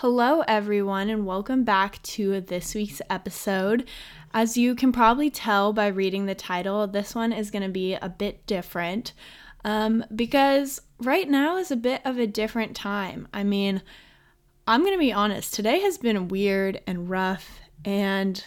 Hello, everyone, and welcome back to this week's episode. As you can probably tell by reading the title, this one is going to be a bit different um, because right now is a bit of a different time. I mean, I'm going to be honest, today has been weird and rough, and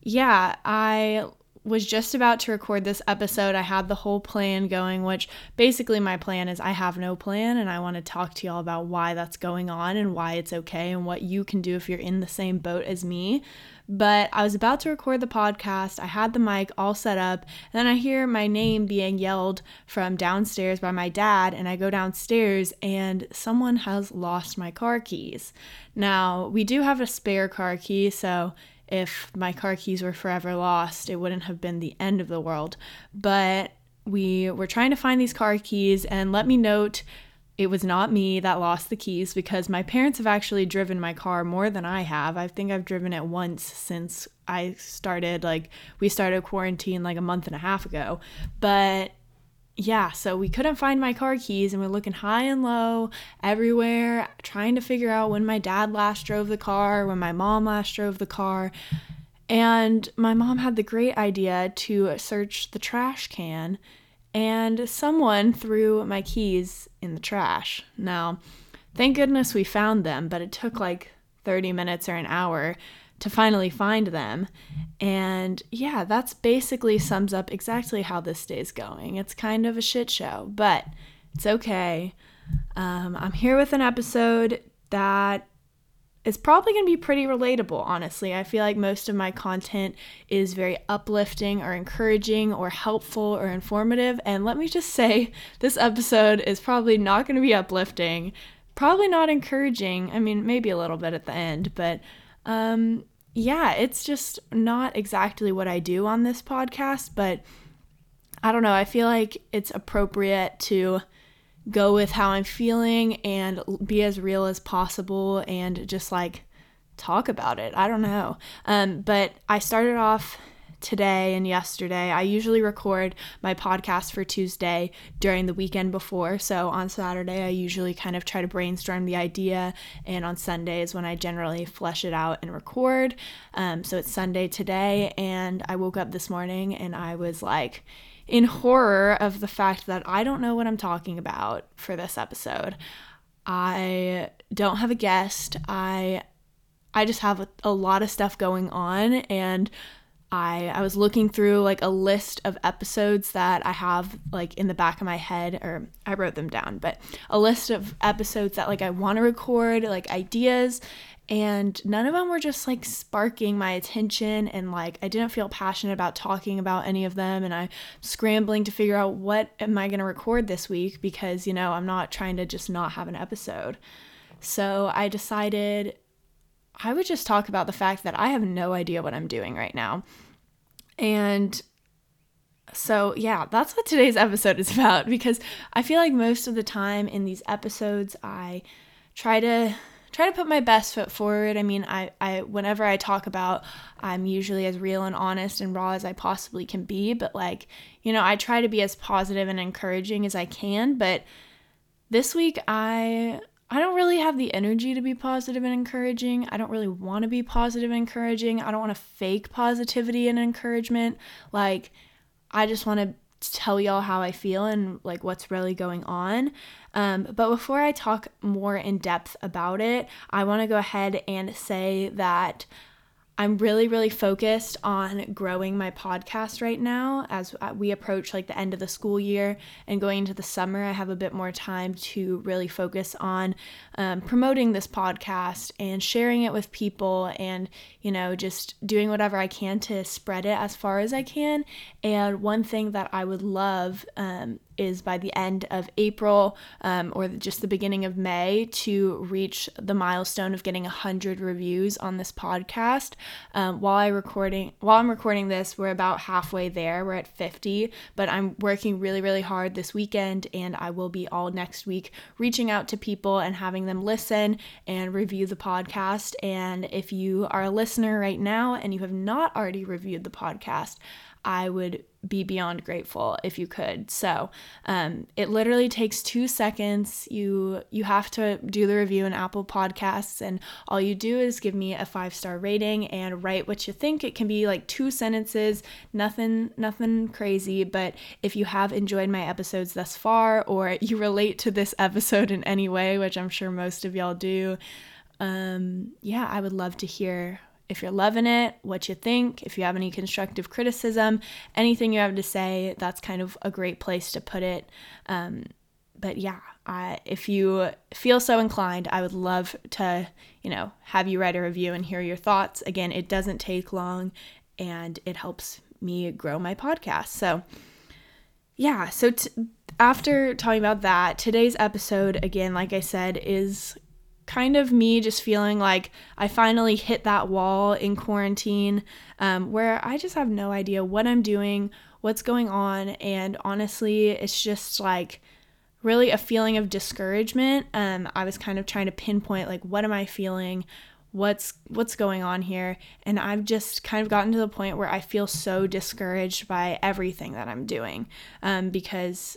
yeah, I was just about to record this episode. I had the whole plan going, which basically my plan is I have no plan and I want to talk to y'all about why that's going on and why it's okay and what you can do if you're in the same boat as me. But I was about to record the podcast. I had the mic all set up, and then I hear my name being yelled from downstairs by my dad, and I go downstairs and someone has lost my car keys. Now, we do have a spare car key, so if my car keys were forever lost, it wouldn't have been the end of the world. But we were trying to find these car keys, and let me note it was not me that lost the keys because my parents have actually driven my car more than I have. I think I've driven it once since I started, like, we started quarantine like a month and a half ago. But yeah, so we couldn't find my car keys and we're looking high and low everywhere, trying to figure out when my dad last drove the car, when my mom last drove the car. And my mom had the great idea to search the trash can, and someone threw my keys in the trash. Now, thank goodness we found them, but it took like 30 minutes or an hour to finally find them. And yeah, that's basically sums up exactly how this day's going. It's kind of a shit show, but it's okay. Um, I'm here with an episode that is probably going to be pretty relatable, honestly. I feel like most of my content is very uplifting or encouraging or helpful or informative. And let me just say, this episode is probably not going to be uplifting, probably not encouraging. I mean, maybe a little bit at the end, but um, yeah, it's just not exactly what I do on this podcast, but I don't know. I feel like it's appropriate to go with how I'm feeling and be as real as possible and just like talk about it. I don't know. Um, but I started off today and yesterday. I usually record my podcast for Tuesday during the weekend before. So on Saturday, I usually kind of try to brainstorm the idea, and on Sundays when I generally flesh it out and record. Um, so it's Sunday today, and I woke up this morning and I was like, in horror of the fact that I don't know what I'm talking about for this episode. I don't have a guest. I I just have a, a lot of stuff going on and I I was looking through like a list of episodes that I have like in the back of my head or I wrote them down, but a list of episodes that like I want to record, like ideas, and none of them were just like sparking my attention and like I didn't feel passionate about talking about any of them and I'm scrambling to figure out what am I going to record this week because you know, I'm not trying to just not have an episode. So I decided I would just talk about the fact that I have no idea what I'm doing right now. And so, yeah, that's what today's episode is about because I feel like most of the time in these episodes I try to try to put my best foot forward. I mean, I, I whenever I talk about I'm usually as real and honest and raw as I possibly can be, but like, you know, I try to be as positive and encouraging as I can, but this week I I don't really have the energy to be positive and encouraging. I don't really want to be positive and encouraging. I don't want to fake positivity and encouragement. Like, I just want to tell y'all how I feel and like what's really going on. Um, but before I talk more in depth about it, I want to go ahead and say that I'm really, really focused on growing my podcast right now as uh, we approach like the end of the school year and going into the summer. I have a bit more time to really focus on um, promoting this podcast and sharing it with people and, you know, just doing whatever I can to spread it as far as I can. And one thing that I would love um, is by the end of April um, or just the beginning of May to reach the milestone of getting 100 reviews on this podcast. Um, while I recording while I'm recording this, we're about halfway there. We're at 50, but I'm working really really hard this weekend, and I will be all next week reaching out to people and having them listen and review the podcast. And if you are a listener right now and you have not already reviewed the podcast, I would be beyond grateful if you could. So um, it literally takes two seconds. You you have to do the review in Apple Podcasts, and all you do is give me a five star rating and write what you think. It can be like two sentences, nothing nothing crazy. But if you have enjoyed my episodes thus far, or you relate to this episode in any way, which I'm sure most of y'all do, um, yeah, I would love to hear if you're loving it, what you think, if you have any constructive criticism, anything you have to say, that's kind of a great place to put it. Um, but yeah, if you feel so inclined, I would love to, you know, have you write a review and hear your thoughts. Again, it doesn't take long and it helps me grow my podcast. So, yeah, so t- after talking about that, today's episode, again, like I said, is kind of me just feeling like I finally hit that wall in quarantine um, where I just have no idea what I'm doing, what's going on. And honestly, it's just like really a feeling of discouragement. Um, I was kind of trying to pinpoint like, what am I feeling? what's what's going on here and i've just kind of gotten to the point where i feel so discouraged by everything that i'm doing um, because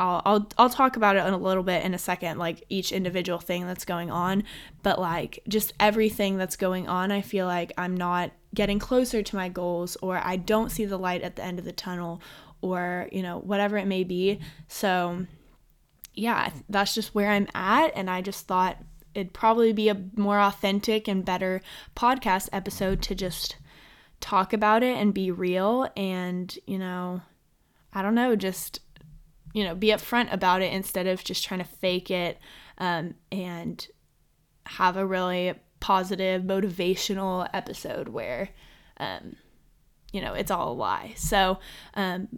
I'll, I'll I'll talk about it in a little bit in a second, like each individual thing that's going on. But like just everything that's going on, I feel like I'm not getting closer to my goals, or I don't see the light at the end of the tunnel, or you know whatever it may be. So yeah, that's just where I'm at, and I just thought it'd probably be a more authentic and better podcast episode to just talk about it and be real, and you know, I don't know, just you know, be upfront about it instead of just trying to fake it um, and have a really positive, motivational episode where, um, you know, it's all a lie. So, um,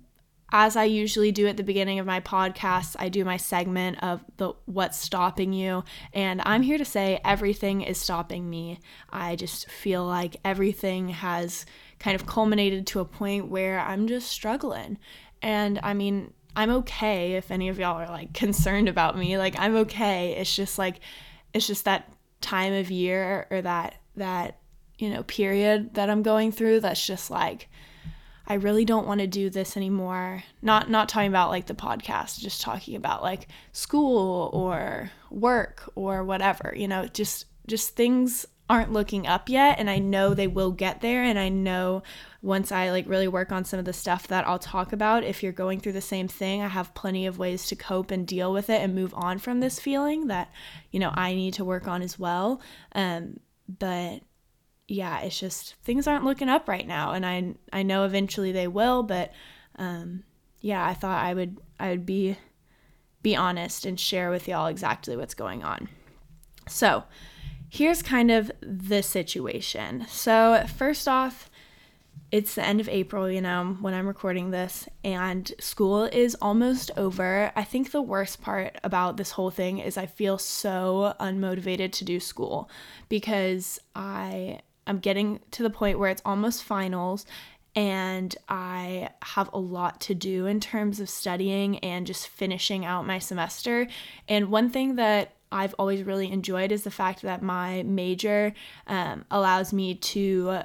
as I usually do at the beginning of my podcast, I do my segment of the what's stopping you, and I'm here to say everything is stopping me. I just feel like everything has kind of culminated to a point where I'm just struggling. And I mean, I'm okay if any of y'all are like concerned about me. Like I'm okay. It's just like it's just that time of year or that that you know period that I'm going through that's just like I really don't want to do this anymore. Not not talking about like the podcast, just talking about like school or work or whatever, you know, just just things aren't looking up yet and I know they will get there and I know once I like really work on some of the stuff that I'll talk about if you're going through the same thing I have plenty of ways to cope and deal with it and move on from this feeling that you know I need to work on as well. Um but yeah it's just things aren't looking up right now and I I know eventually they will but um yeah I thought I would I would be be honest and share with y'all exactly what's going on. So here's kind of the situation. So, first off, it's the end of April, you know, when I'm recording this, and school is almost over. I think the worst part about this whole thing is I feel so unmotivated to do school because I am getting to the point where it's almost finals and I have a lot to do in terms of studying and just finishing out my semester. And one thing that I've always really enjoyed is the fact that my major um, allows me to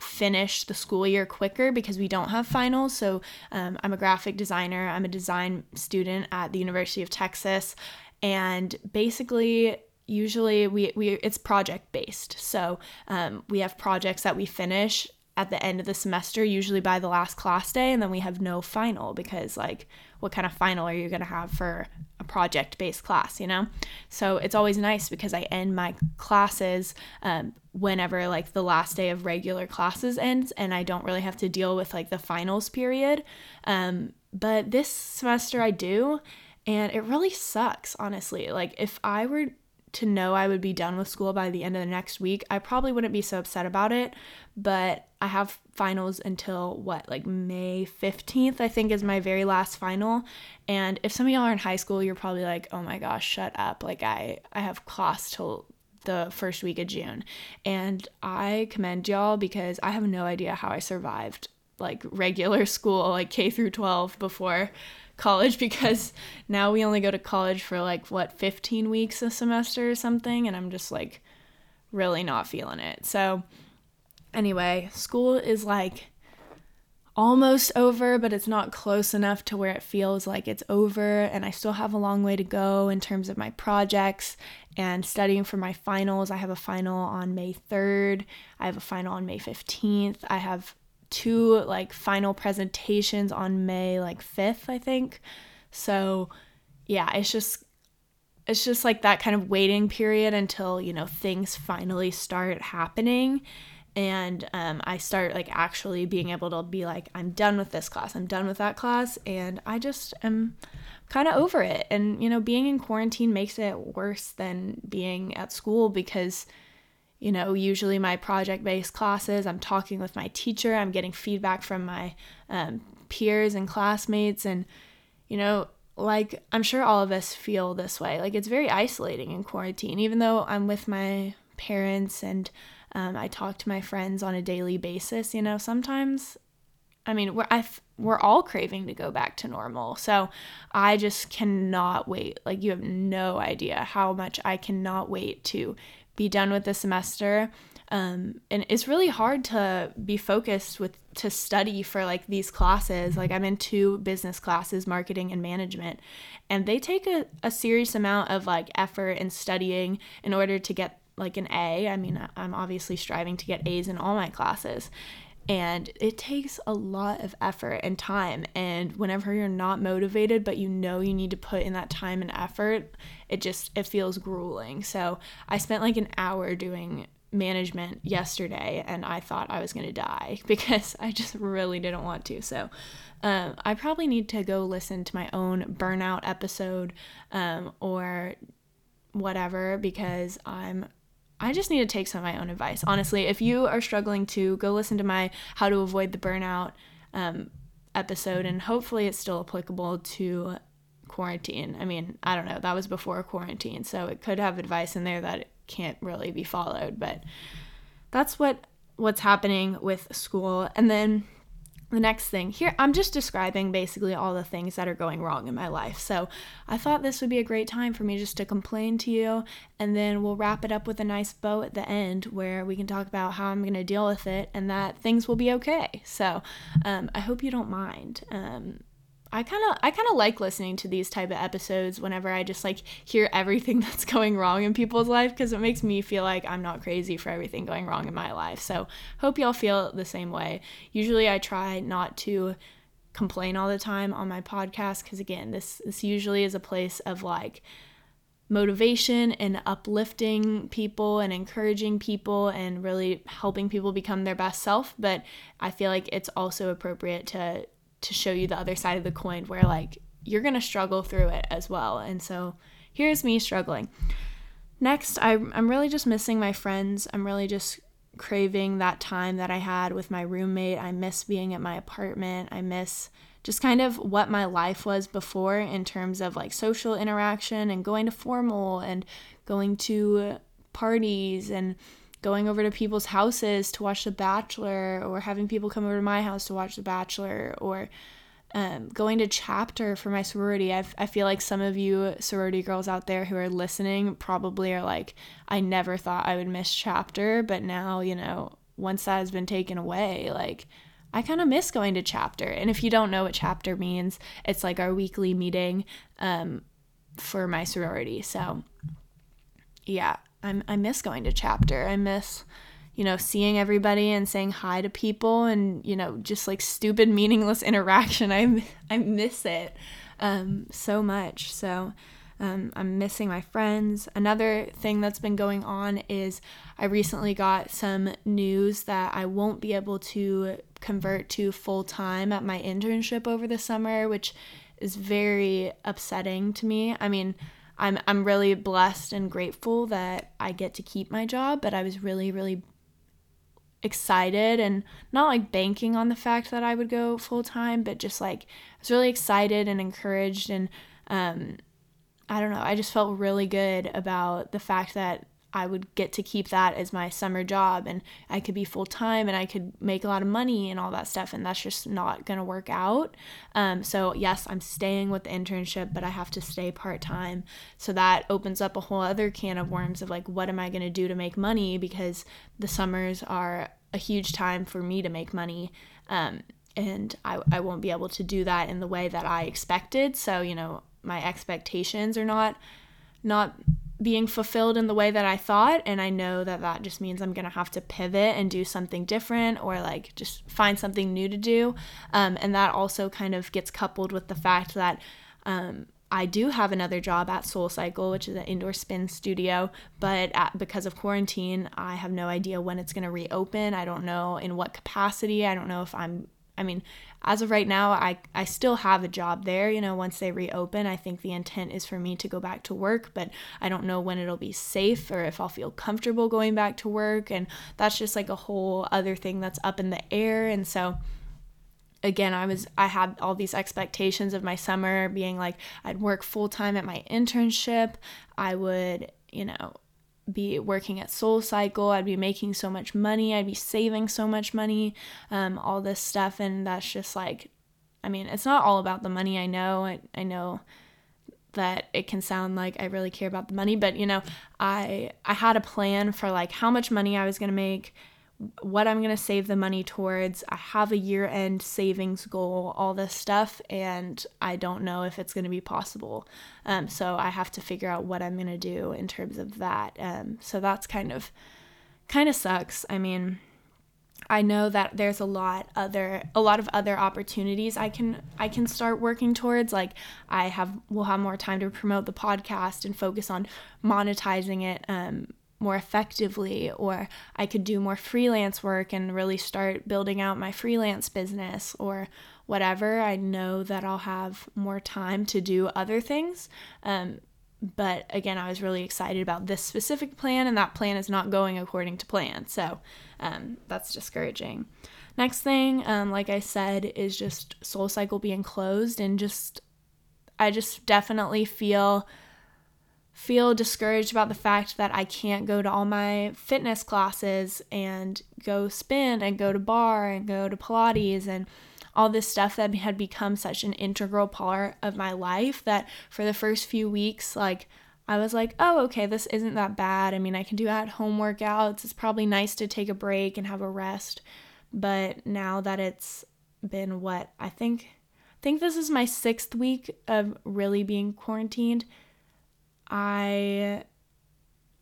finish the school year quicker because we don't have finals. So um, I'm a graphic designer, I'm a design student at the University of Texas, and basically, usually we, we it's project based so um, we have projects that we finish at the end of the semester usually by the last class day and then we have no final because like what kind of final are you going to have for a project based class, you know? So it's always nice because I end my classes um, whenever like the last day of regular classes ends and I don't really have to deal with like the finals period. Um, but this semester I do. And it really sucks, honestly. Like, if I were to know I would be done with school by the end of the next week, I probably wouldn't be so upset about it. But I have finals until what, like May 15th, I think is my very last final. And if some of y'all are in high school, you're probably like, oh my gosh, shut up. Like, I, I have class till the first week of June. And I commend y'all because I have no idea how I survived like regular school, like K through 12 before college because now we only go to college for like what 15 weeks a semester or something and I'm just like really not feeling it. So anyway, school is like almost over, but it's not close enough to where it feels like it's over. And I still have a long way to go in terms of my projects and studying for my finals. I have a final on May 3rd, I have a final on May 15th. I have two like final presentations on May like 5th, I think. So, yeah, it's just it's just like that kind of waiting period until, you know, things finally start happening and um, I start like actually being able to be like, I'm done with this class, I'm done with that class, and I just am kind of over it. And you know, being in quarantine makes it worse than being at school because you know, usually my project based classes, I'm talking with my teacher, I'm getting feedback from my um, peers and classmates, and you know, like I'm sure all of us feel this way. Like it's very isolating in quarantine, even though I'm with my parents and um, I talk to my friends on a daily basis. You know, sometimes, I mean, we're we're all craving to go back to normal. So I just cannot wait. Like you have no idea how much I cannot wait to be done with the semester. Um, and it's really hard to be focused with to study for like these classes like i'm in two business classes marketing and management and they take a, a serious amount of like effort and studying in order to get like an A. I mean, I'm obviously striving to get A's in all my classes. And it takes a lot of effort and time. And whenever you're not motivated, but you know you need to put in that time and effort, it just it feels grueling. So I spent like an hour doing management yesterday and I thought I was going to die because I just really didn't want to. So um, I probably need to go listen to my own burnout episode um, or whatever because I'm I just need to take some of my own advice. Honestly, if you are struggling to, go listen to my How to Avoid the Burnout um, episode, and hopefully it's still applicable to quarantine. I mean, I don't know. That was before quarantine, so it could have advice in there that can't really be followed, but that's what what's happening with school. And then the next thing here i'm just describing basically all the things that are going wrong in my life. So i thought this would be a great time for me just to complain to you and then we'll wrap it up with a nice bow at the end where we can talk about how i'm going to deal with it and that things will be okay. So um, i hope you don't mind. Um, I kind of I kind of like listening to these type of episodes whenever I just like hear everything that's going wrong in people's life because it makes me feel like I'm not crazy for everything going wrong in my life. So, hope y'all feel the same way. Usually I try not to complain all the time on my podcast cuz again, this this usually is a place of like motivation and uplifting people and encouraging people and really helping people become their best self, but I feel like it's also appropriate to to show you the other side of the coin where like you're going to struggle through it as well. And so here's me struggling. Next, I, I'm really just missing my friends. I'm really just craving that time that I had with my roommate. I miss being at my apartment. I miss just kind of what my life was before in terms of like social interaction and going to formal and going to parties and going over to people's houses to watch The Bachelor, or having people come over to my house to watch The Bachelor, or um, going to chapter for my sorority. i I feel like some of you sorority girls out there who are listening probably are like, I never thought I would miss chapter, but now, you know, once that has been taken away, like, I kind of miss going to chapter. And if you don't know what chapter means, it's like our weekly meeting um, for my sorority. So, yeah, I'm, I miss going to chapter. I miss, you know, seeing everybody and saying hi to people and, you know, just like stupid, meaningless interaction. I, I miss it um, so much. So um, I'm missing my friends. Another thing that's been going on is I recently got some news that I won't be able to convert to full time at my internship over the summer, which is very upsetting to me. I mean, I'm I'm really blessed and grateful that I get to keep my job, but I was really really excited and not like banking on the fact that I would go full time, but just like I was really excited and encouraged and um I don't know, I just felt really good about the fact that I would get to keep that as my summer job and I could be full time and I could make a lot of money and all that stuff. And that's just not going to work out. Um, so, yes, I'm staying with the internship, but I have to stay part time. So, that opens up a whole other can of worms of like, what am I going to do to make money? Because the summers are a huge time for me to make money. Um, and I, I won't be able to do that in the way that I expected. So, you know, my expectations are not not being fulfilled in the way that I thought and I know that that just means I'm going to have to pivot and do something different or like just find something new to do um, and that also kind of gets coupled with the fact that um, I do have another job at Soul Cycle, which is an indoor spin studio, but at, because of quarantine, I have no idea when it's going to reopen. I don't know in what capacity. I don't know if I'm I mean, as of right now, I, I still have a job there. You know, once they reopen, I think the intent is for me to go back to work, but I don't know when it'll be safe or if I'll feel comfortable going back to work. And that's just like a whole other thing that's up in the air. And so, again i was i had all these expectations of my summer being like i'd work full time at my internship i would you know be working at Soul Cycle. I'd be making so much money. I'd be saving so much money, um, all this stuff. And that's just like, I mean, it's not all about the money. I know. I, I know that it can sound like I really care about the money, but you know, I I had a plan for like how much money I was going to make, what I'm going to save the money towards. I have a year end savings goal, all this stuff, and I don't know if it's going to be possible. Um, so I have to figure out what I'm going to do in terms of that. Um, so that's kind of kind of sucks. I mean, I know that there's a lot other a lot of other opportunities I can I can start working towards like I have will have more time to promote the podcast and focus on monetizing it um, more effectively, or I could do more freelance work and really start building out my freelance business, or whatever. I know that I'll have more time to do other things. Um, but again, I was really excited about this specific plan, and that plan is not going according to plan. So um, that's discouraging. Next thing, um, like I said, is just Soul Cycle being closed, and just I just definitely feel feel discouraged about the fact that I can't go to all my fitness classes and go spin and go to barre and go to Pilates and all this stuff that had become such an integral part of my life that for the first few weeks, like, I was like, oh, okay, this isn't that bad. I mean, I can do at home workouts. It's probably nice to take a break and have a rest. But now that it's been what I think, I think this is my sixth week of really being quarantined I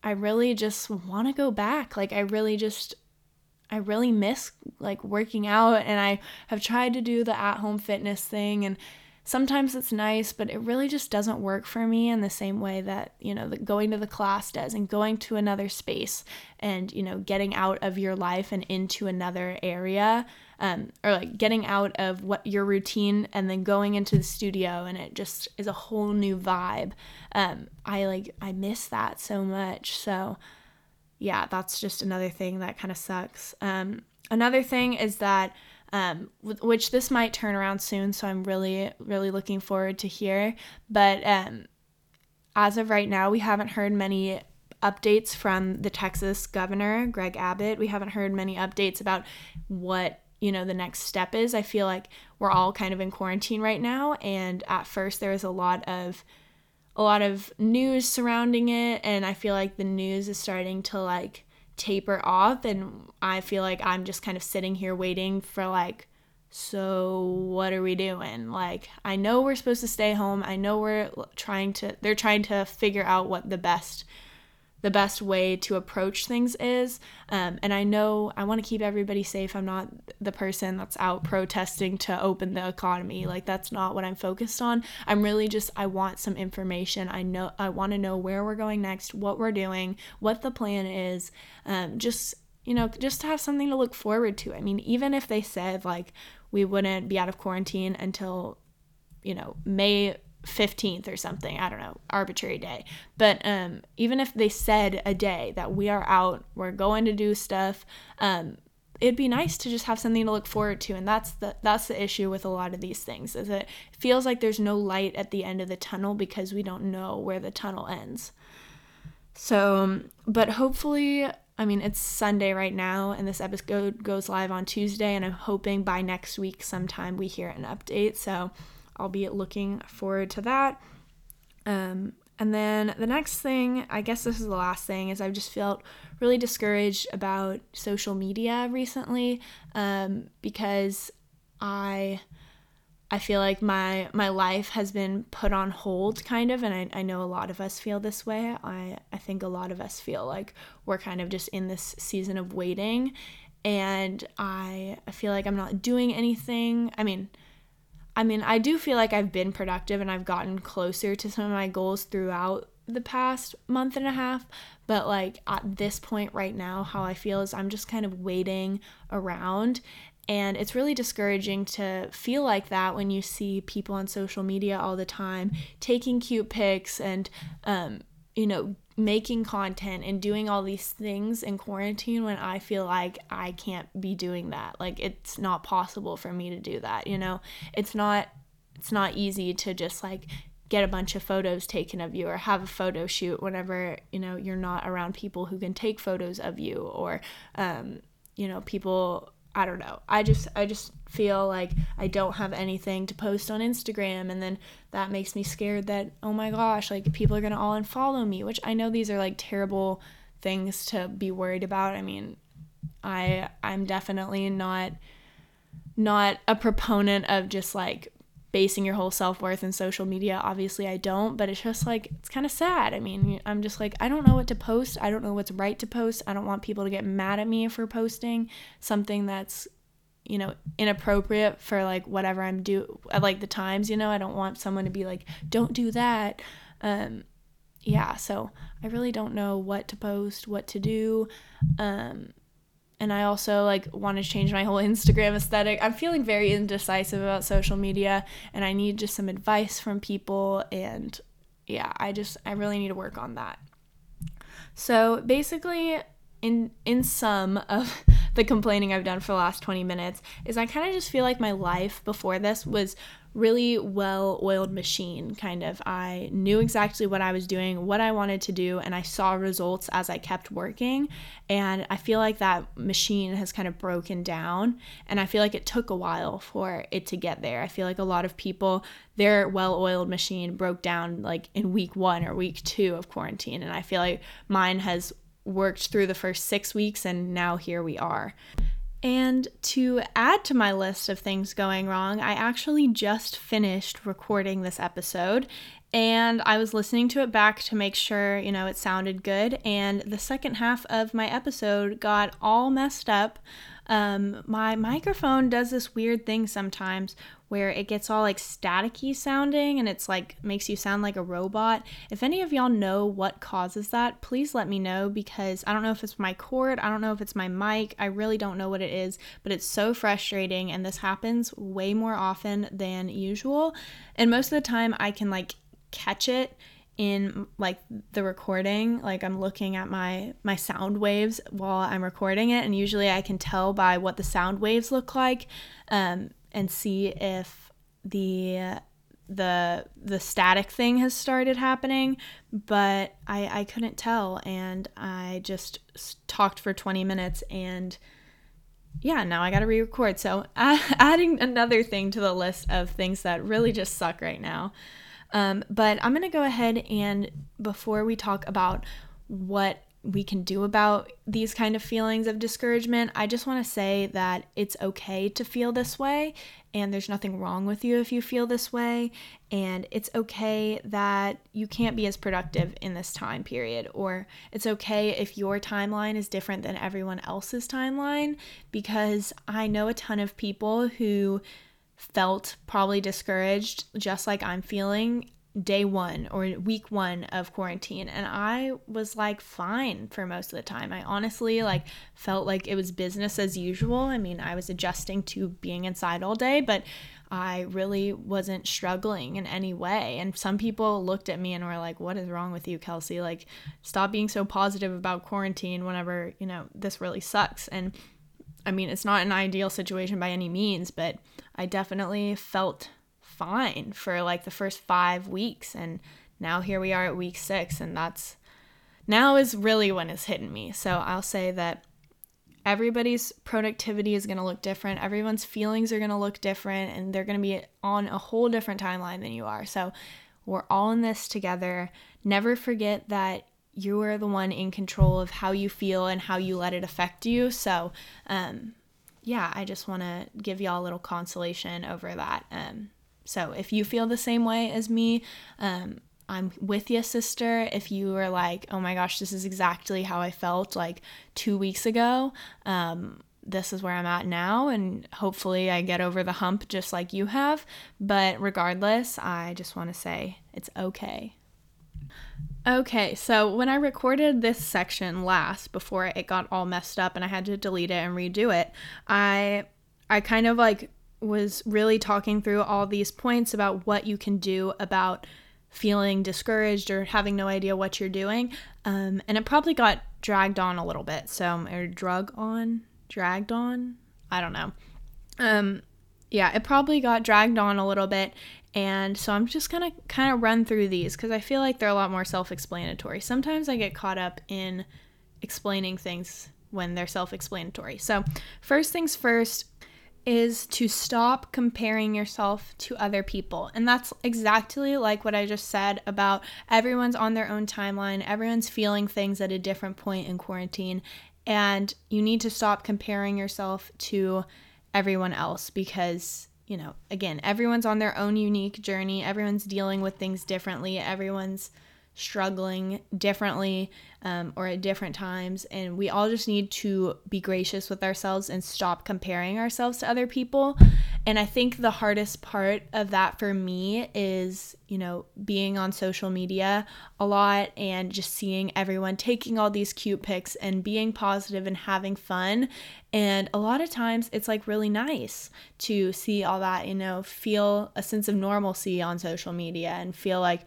I really just want to go back. Like I really just I really miss like working out and I have tried to do the at-home fitness thing and sometimes it's nice, but it really just doesn't work for me in the same way that, you know, going to the class does and going to another space and, you know, getting out of your life and into another area um, or like getting out of what your routine and then going into the studio and it just is a whole new vibe. Um, I like I miss that so much. So yeah, that's just another thing that kind of sucks. Um, another thing is that um, which this might turn around soon, so I'm really really looking forward to hear. But um, as of right now, we haven't heard many updates from the Texas governor, Greg Abbott. We haven't heard many updates about what you know the next step is i feel like we're all kind of in quarantine right now. And at first there was a lot of a lot of news surrounding it. And i feel like the news is starting to like taper off. And i feel like i'm just kind of sitting here waiting for like so what are we doing? Like i know we're supposed to stay home. I know we're trying to they're trying to figure out what the best the best way to approach things is. Um, and I know I want to keep everybody safe. I'm not the person that's out protesting to open the economy. Like that's not what I'm focused on. I'm really just I want some information. I know I want to know where we're going next, what we're doing, what the plan is. Um, just you know, just to have something to look forward to. I mean, even if they said like we wouldn't be out of quarantine until you know May 15th or something i don't know arbitrary day. But um, even if they said a day that we are out we're going to do stuff um, it'd be nice to just have something to look forward to. And that's the that's the issue with a lot of these things is it feels like there's no light at the end of the tunnel because we don't know where the tunnel ends. So but hopefully I mean, it's Sunday right now, and this episode goes live on Tuesday, and I'm hoping by next week sometime we hear an update. So I'll be looking forward to that. Um, and then the next thing, I guess this is the last thing, is I've just felt really discouraged about social media recently um, because I I feel like my my life has been put on hold kind of and I, I know a lot of us feel this way. I, I think a lot of us feel like we're kind of just in this season of waiting and I I feel like I'm not doing anything. I mean I mean I do feel like I've been productive and I've gotten closer to some of my goals throughout the past month and a half, but like at this point right now, how I feel is I'm just kind of waiting around and it's really discouraging to feel like that when you see people on social media all the time taking cute pics and, um, you know, making content and doing all these things in quarantine when I feel like I can't be doing that. Like it's not possible for me to do that, you know? It's not it's not easy to just like get a bunch of photos taken of you or have a photo shoot whenever, you know, you're not around people who can take photos of you or um, you know, people I don't know. I just I just feel like I don't have anything to post on Instagram and then that makes me scared that oh my gosh, like people are going to all unfollow me, which I know these are like terrible things to be worried about. I mean, I I'm definitely not not a proponent of just like basing your whole self-worth in social media obviously i don't but it's just like it's kind of sad. I mean i'm just like i don't know what to post. I don't know what's right to post. I don't want people to get mad at me for posting something that's you know inappropriate for like whatever i'm do at like the times you know? I don't want someone to be like don't do that. Um yeah so i really don't know what to post what to do. Um and I also like want to change my whole Instagram aesthetic. I'm feeling very indecisive about social media and I need just some advice from people and yeah, I just I really need to work on that. So, basically in in sum of the complaining I've done for the last 20 minutes is I kind of just feel like my life before this was really well oiled machine kind of. I knew exactly what i was doing what i wanted to do and i saw results as i kept working. And i feel like that machine has kind of broken down and i feel like it took a while for it to get there. I feel like a lot of people their well oiled machine broke down like in week one or week two of quarantine and i feel like mine has worked through the first six weeks and now here we are and to add to my list of things going wrong, I actually just finished recording this episode and I was listening to it back to make sure, you know, it sounded good. And the second half of my episode got all messed up. Um, my microphone does this weird thing sometimes where it gets all like staticky sounding and it's like makes you sound like a robot. If any of y'all know what causes that, please let me know because I don't know if it's my cord, I don't know if it's my mic, I really don't know what it is, but it's so frustrating and this happens way more often than usual. And most of the time I can like catch it in like the recording. Like i'm looking at my my sound waves while i'm recording it and usually i can tell by what the sound waves look like um, and see if the the the static thing has started happening but i i couldn't tell and i just talked for 20 minutes and yeah now i gotta re-record. So adding another thing to the list of things that really just suck right now um, but i'm gonna go ahead and before we talk about what we can do about these kind of feelings of discouragement. I just want to say that it's okay to feel this way and there's nothing wrong with you if you feel this way and it's okay that you can't be as productive in this time period or it's okay if your timeline is different than everyone else's timeline because I know a ton of people who felt probably discouraged just like I'm feeling day one or week one of quarantine. And i was like fine for most of the time. I honestly like felt like it was business as usual. I mean i was adjusting to being inside all day but i really wasn't struggling in any way. And some people looked at me and were like what is wrong with you kelsey? Like stop being so positive about quarantine whenever you know this really sucks. And i mean it's not an ideal situation by any means but i definitely felt fine for like the first five weeks. And now here we are at week six, and that's now is really when it's hitting me. So I'll say that everybody's productivity is going to look different. Everyone's feelings are going to look different, and they're going to be on a whole different timeline than you are. So we're all in this together. Never forget that you are the one in control of how you feel and how you let it affect you. So, um, yeah, I just want to give y'all a little consolation over that. Um, so if you feel the same way as me, um, I'm with you, sister. If you were like, oh my gosh, this is exactly how I felt like two weeks ago, um, this is where I'm at now, and hopefully I get over the hump just like you have. But regardless, I just want to say it's okay. Okay, so when I recorded this section last before it got all messed up and I had to delete it and redo it, I I kind of like was really talking through all these points about what you can do about feeling discouraged or having no idea what you're doing. Um, and it probably got dragged on a little bit. So, or drug on, dragged on. I don't know. Um, yeah, it probably got dragged on a little bit. And so I'm just going to kind of run through these because I feel like they're a lot more self explanatory. Sometimes I get caught up in explaining things when they're self explanatory. So, first things first, is to stop comparing yourself to other people. And that's exactly like what I just said about everyone's on their own timeline, everyone's feeling things at a different point in quarantine. And you need to stop comparing yourself to everyone else because, you know, again, everyone's on their own unique journey, everyone's dealing with things differently, everyone's struggling differently um, or at different times. And we all just need to be gracious with ourselves and stop comparing ourselves to other people. And I think the hardest part of that for me is, you know, being on social media a lot and just seeing everyone taking all these cute pics and being positive and having fun. And a lot of times it's like really nice to see all that, you know, feel a sense of normalcy on social media and feel like,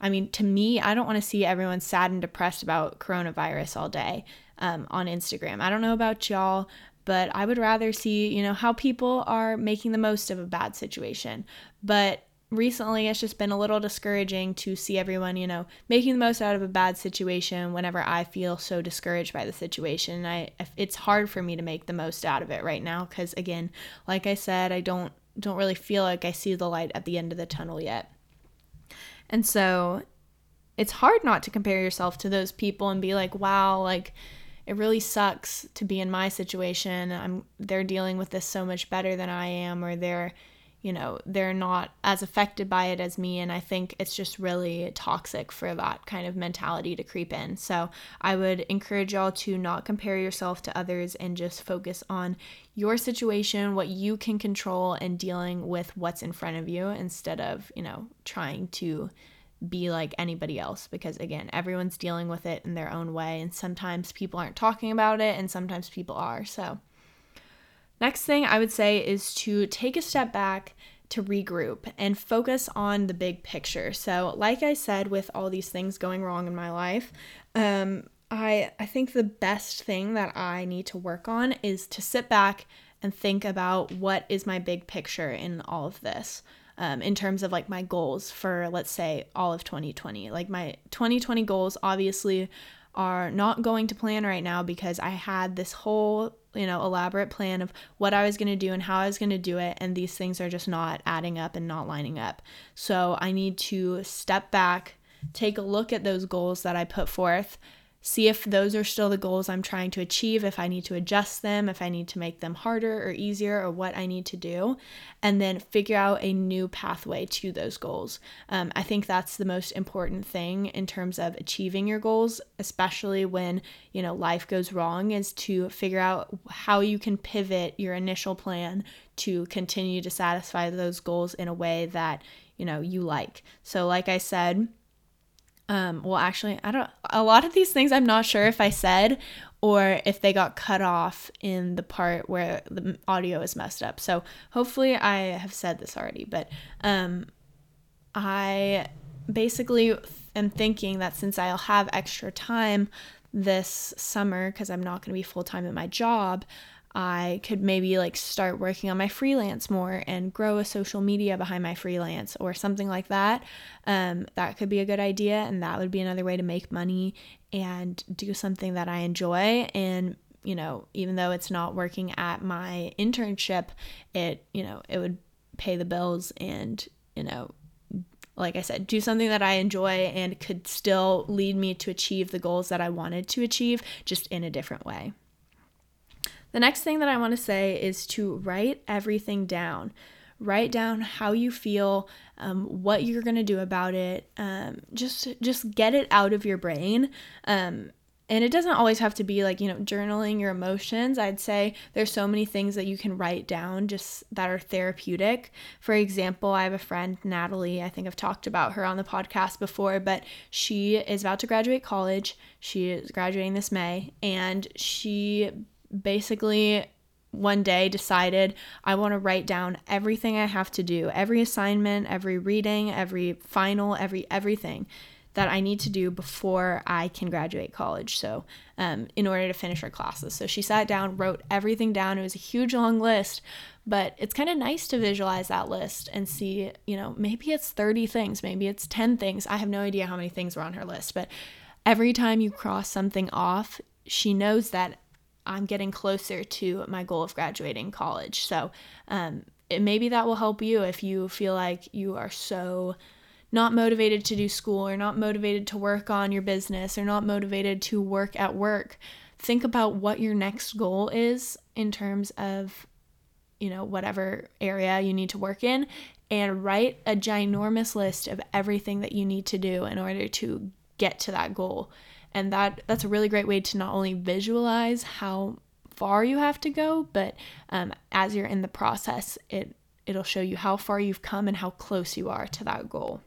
I mean, to me, I don't want to see everyone sad and depressed about coronavirus all day um, on Instagram. I don't know about y'all, but I would rather see, you know, how people are making the most of a bad situation. But recently, it's just been a little discouraging to see everyone, you know, making the most out of a bad situation whenever I feel so discouraged by the situation. I it's hard for me to make the most out of it right now because again, like I said, I don't don't really feel like I see the light at the end of the tunnel yet. And so it's hard not to compare yourself to those people and be like, wow, like it really sucks to be in my situation. I'm they're dealing with this so much better than I am or they're you know, they're not as affected by it as me. And I think it's just really toxic for that kind of mentality to creep in. So I would encourage y'all to not compare yourself to others and just focus on your situation, what you can control, and dealing with what's in front of you instead of, you know, trying to be like anybody else because again everyone's dealing with it in their own way and sometimes people aren't talking about it and sometimes people are so Next thing I would say is to take a step back to regroup and focus on the big picture. So, like I said, with all these things going wrong in my life, um, I I think the best thing that I need to work on is to sit back and think about what is my big picture in all of this. Um, in terms of like my goals for let's say all of 2020 like my 2020 goals obviously are not going to plan right now because I had this whole, you know, elaborate plan of what I was going to do and how I was going to do it. And these things are just not adding up and not lining up. So I need to step back, take a look at those goals that I put forth, see if those are still the goals I'm trying to achieve, if I need to adjust them, if I need to make them harder or easier, or what I need to do, and then figure out a new pathway to those goals. Um, I think that's the most important thing in terms of achieving your goals, especially when you know life goes wrong, is to figure out how you can pivot your initial plan to continue to satisfy those goals in a way that you know you like. So, like I said um, well, actually, I don't. A lot of these things I'm not sure if I said or if they got cut off in the part where the audio is messed up. So hopefully I have said this already, but um, I basically am thinking that since I'll have extra time this summer because I'm not going to be full time at my job, I could maybe like start working on my freelance more and grow a social media behind my freelance or something like that. Um, that could be a good idea, and that would be another way to make money and do something that I enjoy. And you know, even though it's not working at my internship, it you know it would pay the bills and you know like I said, do something that I enjoy and could still lead me to achieve the goals that I wanted to achieve, just in a different way. The next thing that I want to say is to write everything down. Write down how you feel, um, what you're gonna do about it. Um, just just get it out of your brain. Um, and it doesn't always have to be like you know journaling your emotions i'd say there's so many things that you can write down just that are therapeutic for example i have a friend natalie i think i've talked about her on the podcast before but she is about to graduate college she is graduating this may and she basically one day decided I want to write down everything I have to do, every assignment, every reading, every final, every everything that I need to do before I can graduate college. So, um, in order to finish her classes. So, she sat down, wrote everything down. It was a huge, long list, but it's kind of nice to visualize that list and see, you know, maybe it's 30 things, maybe it's 10 things. I have no idea how many things were on her list, but every time you cross something off, she knows that I'm getting closer to my goal of graduating college. So, um, it, maybe that will help you if you feel like you are so not motivated to do school or not motivated to work on your business or not motivated to work at work, think about what your next goal is in terms of you know whatever area you need to work in and write a ginormous list of everything that you need to do in order to get to that goal. And that that's a really great way to not only visualize how far you have to go, but um, as you're in the process, it it'll show you how far you've come and how close you are to that goal.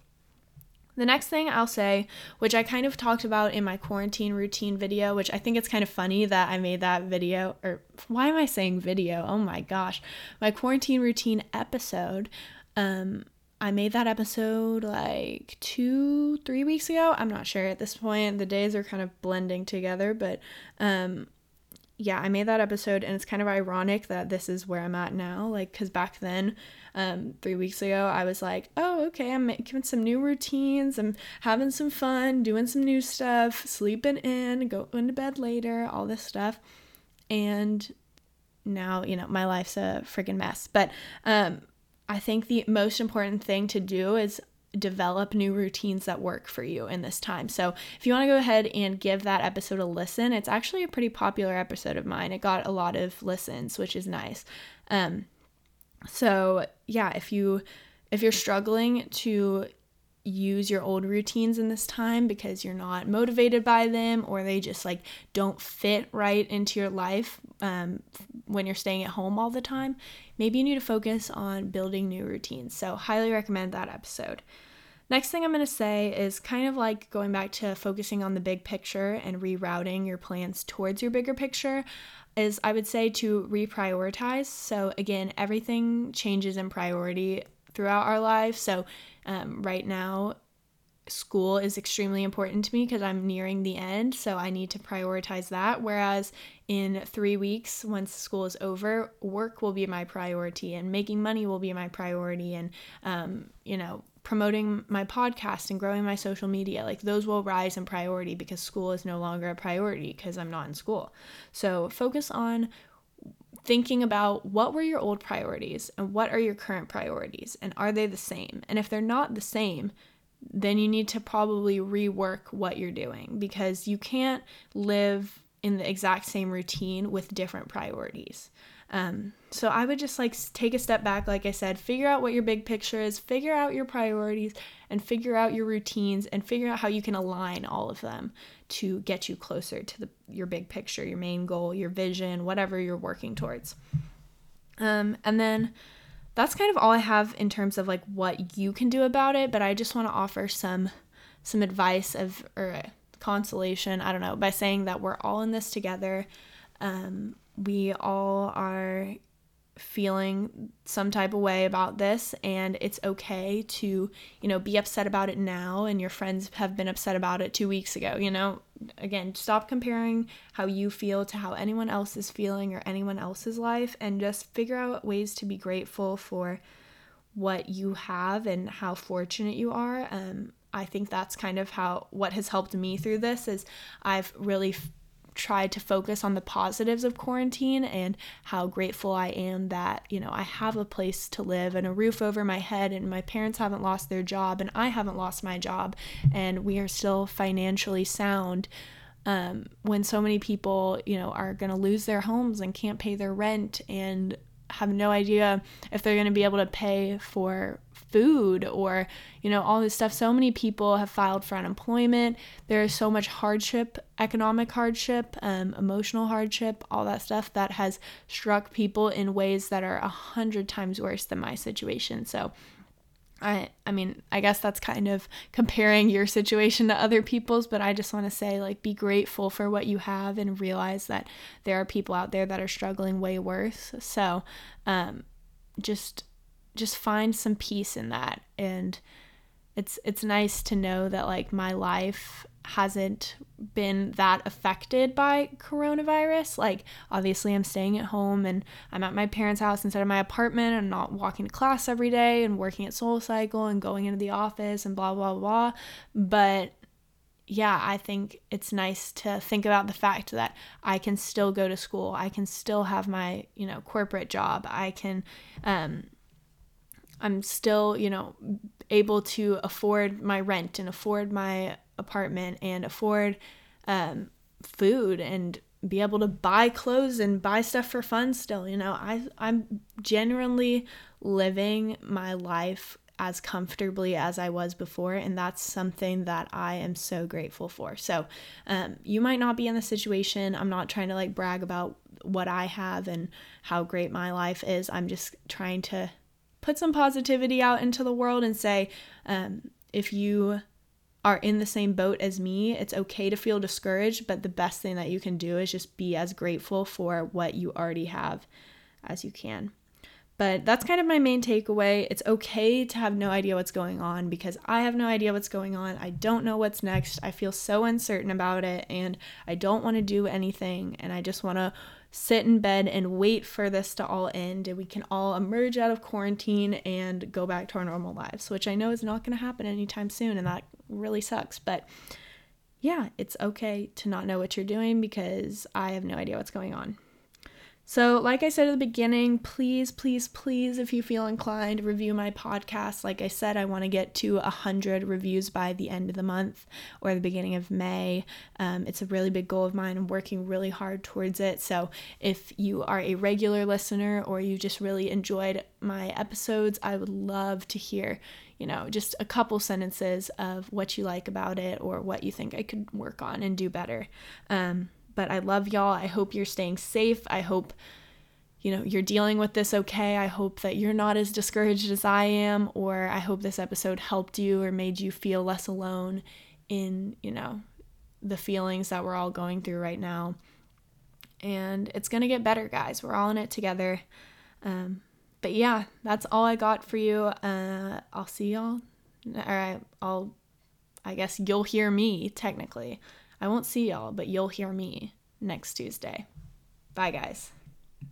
The next thing I'll say, which I kind of talked about in my quarantine routine video, which I think it's kind of funny that I made that video, or why am I saying video? Oh my gosh. My quarantine routine episode. Um, I made that episode like two, three weeks ago. I'm not sure at this point. The days are kind of blending together, but um, yeah, I made that episode, and it's kind of ironic that this is where I'm at now. Like, because back then, um, three weeks ago, I was like, oh, okay, I'm making some new routines. I'm having some fun, doing some new stuff, sleeping in, going to bed later, all this stuff. And now, you know, my life's a freaking mess. But um, I think the most important thing to do is develop new routines that work for you in this time. So, if you want to go ahead and give that episode a listen, it's actually a pretty popular episode of mine. It got a lot of listens, which is nice. Um, so, yeah, if you if you're struggling to use your old routines in this time because you're not motivated by them or they just like don't fit right into your life um, when you're staying at home all the time, maybe you need to focus on building new routines. So, highly recommend that episode. Next thing I'm going to say is kind of like going back to focusing on the big picture and rerouting your plans towards your bigger picture is I would say to reprioritize. So again, everything changes in priority throughout our lives. So um, right now, school is extremely important to me because I'm nearing the end, so I need to prioritize that. Whereas in three weeks, once school is over, work will be my priority and making money will be my priority, and um, you know, promoting my podcast and growing my social media. Like those will rise in priority because school is no longer a priority because I'm not in school. So focus on thinking about what were your old priorities and what are your current priorities and are they the same? And if they're not the same, then you need to probably rework what you're doing because you can't live in the exact same routine with different priorities. Um, so I would just like take a step back, like I said, figure out what your big picture is, figure out your priorities, and figure out your routines, and figure out how you can align all of them to get you closer to the, your big picture, your main goal, your vision, whatever you're working towards. Um, and then that's kind of all I have in terms of like what you can do about it. But I just want to offer some some advice of or consolation. I don't know by saying that we're all in this together. Um, we all are feeling some type of way about this and it's okay to you know be upset about it now and your friends have been upset about it 2 weeks ago you know? Again stop comparing how you feel to how anyone else is feeling or anyone else's life and just figure out ways to be grateful for what you have and how fortunate you are. Um I think that's kind of how what has helped me through this is I've really tried to focus on the positives of quarantine and how grateful I am that, you know, I have a place to live and a roof over my head and my parents haven't lost their job and I haven't lost my job and we are still financially sound. um, when so many people, you know, are going to lose their homes and can't pay their rent and have no idea if they're going to be able to pay for food or you know all this stuff. So many people have filed for unemployment. There is so much hardship economic hardship um, emotional hardship all that stuff that has struck people in ways that are a hundred times worse than my situation. So I I mean, I guess that's kind of comparing your situation to other people's, but I just want to say like be grateful for what you have and realize that there are people out there that are struggling way worse. So, um just just find some peace in that and it's it's nice to know that like my life hasn't been that affected by coronavirus. Like, obviously, I'm staying at home and I'm at my parents' house instead of my apartment and not walking to class every day and working at SoulCycle and going into the office and blah, blah, blah. But yeah, I think it's nice to think about the fact that I can still go to school. I can still have my, you know, corporate job. I can, um, I'm still, you know, able to afford my rent and afford my apartment and afford um, food and be able to buy clothes and buy stuff for fun still you know? I i'm genuinely living my life as comfortably as i was before and that's something that i am so grateful for. So um, you might not be in the situation. I'm not trying to like brag about what i have and how great my life is. I'm just trying to put some positivity out into the world and say um, if you are in the same boat as me, it's okay to feel discouraged, but the best thing that you can do is just be as grateful for what you already have as you can. But that's kind of my main takeaway. It's okay to have no idea what's going on because I have no idea what's going on. I don't know what's next. I feel so uncertain about it and I don't want to do anything and I just want to sit in bed and wait for this to all end and we can all emerge out of quarantine and go back to our normal lives, which I know is not going to happen anytime soon and that really sucks. But yeah, it's okay to not know what you're doing because I have no idea what's going on. So, like I said at the beginning, please, please, please, if you feel inclined, review my podcast. Like I said, I want to get to 100 reviews by the end of the month or the beginning of May. Um, it's a really big goal of mine. I'm working really hard towards it. So, if you are a regular listener or you just really enjoyed my episodes, I would love to hear, you know, just a couple sentences of what you like about it or what you think I could work on and do better. Um, but I love y'all. I hope you're staying safe. I hope you know you're dealing with this okay. I hope that you're not as discouraged as I am or I hope this episode helped you or made you feel less alone in, you know, the feelings that we're all going through right now. And it's going to get better, guys. We're all in it together. Um, but yeah, that's all I got for you. Uh, I'll see y'all. All right, I'll, I guess you'll hear me technically I won't see y'all, but you'll hear me next Tuesday. Bye, guys.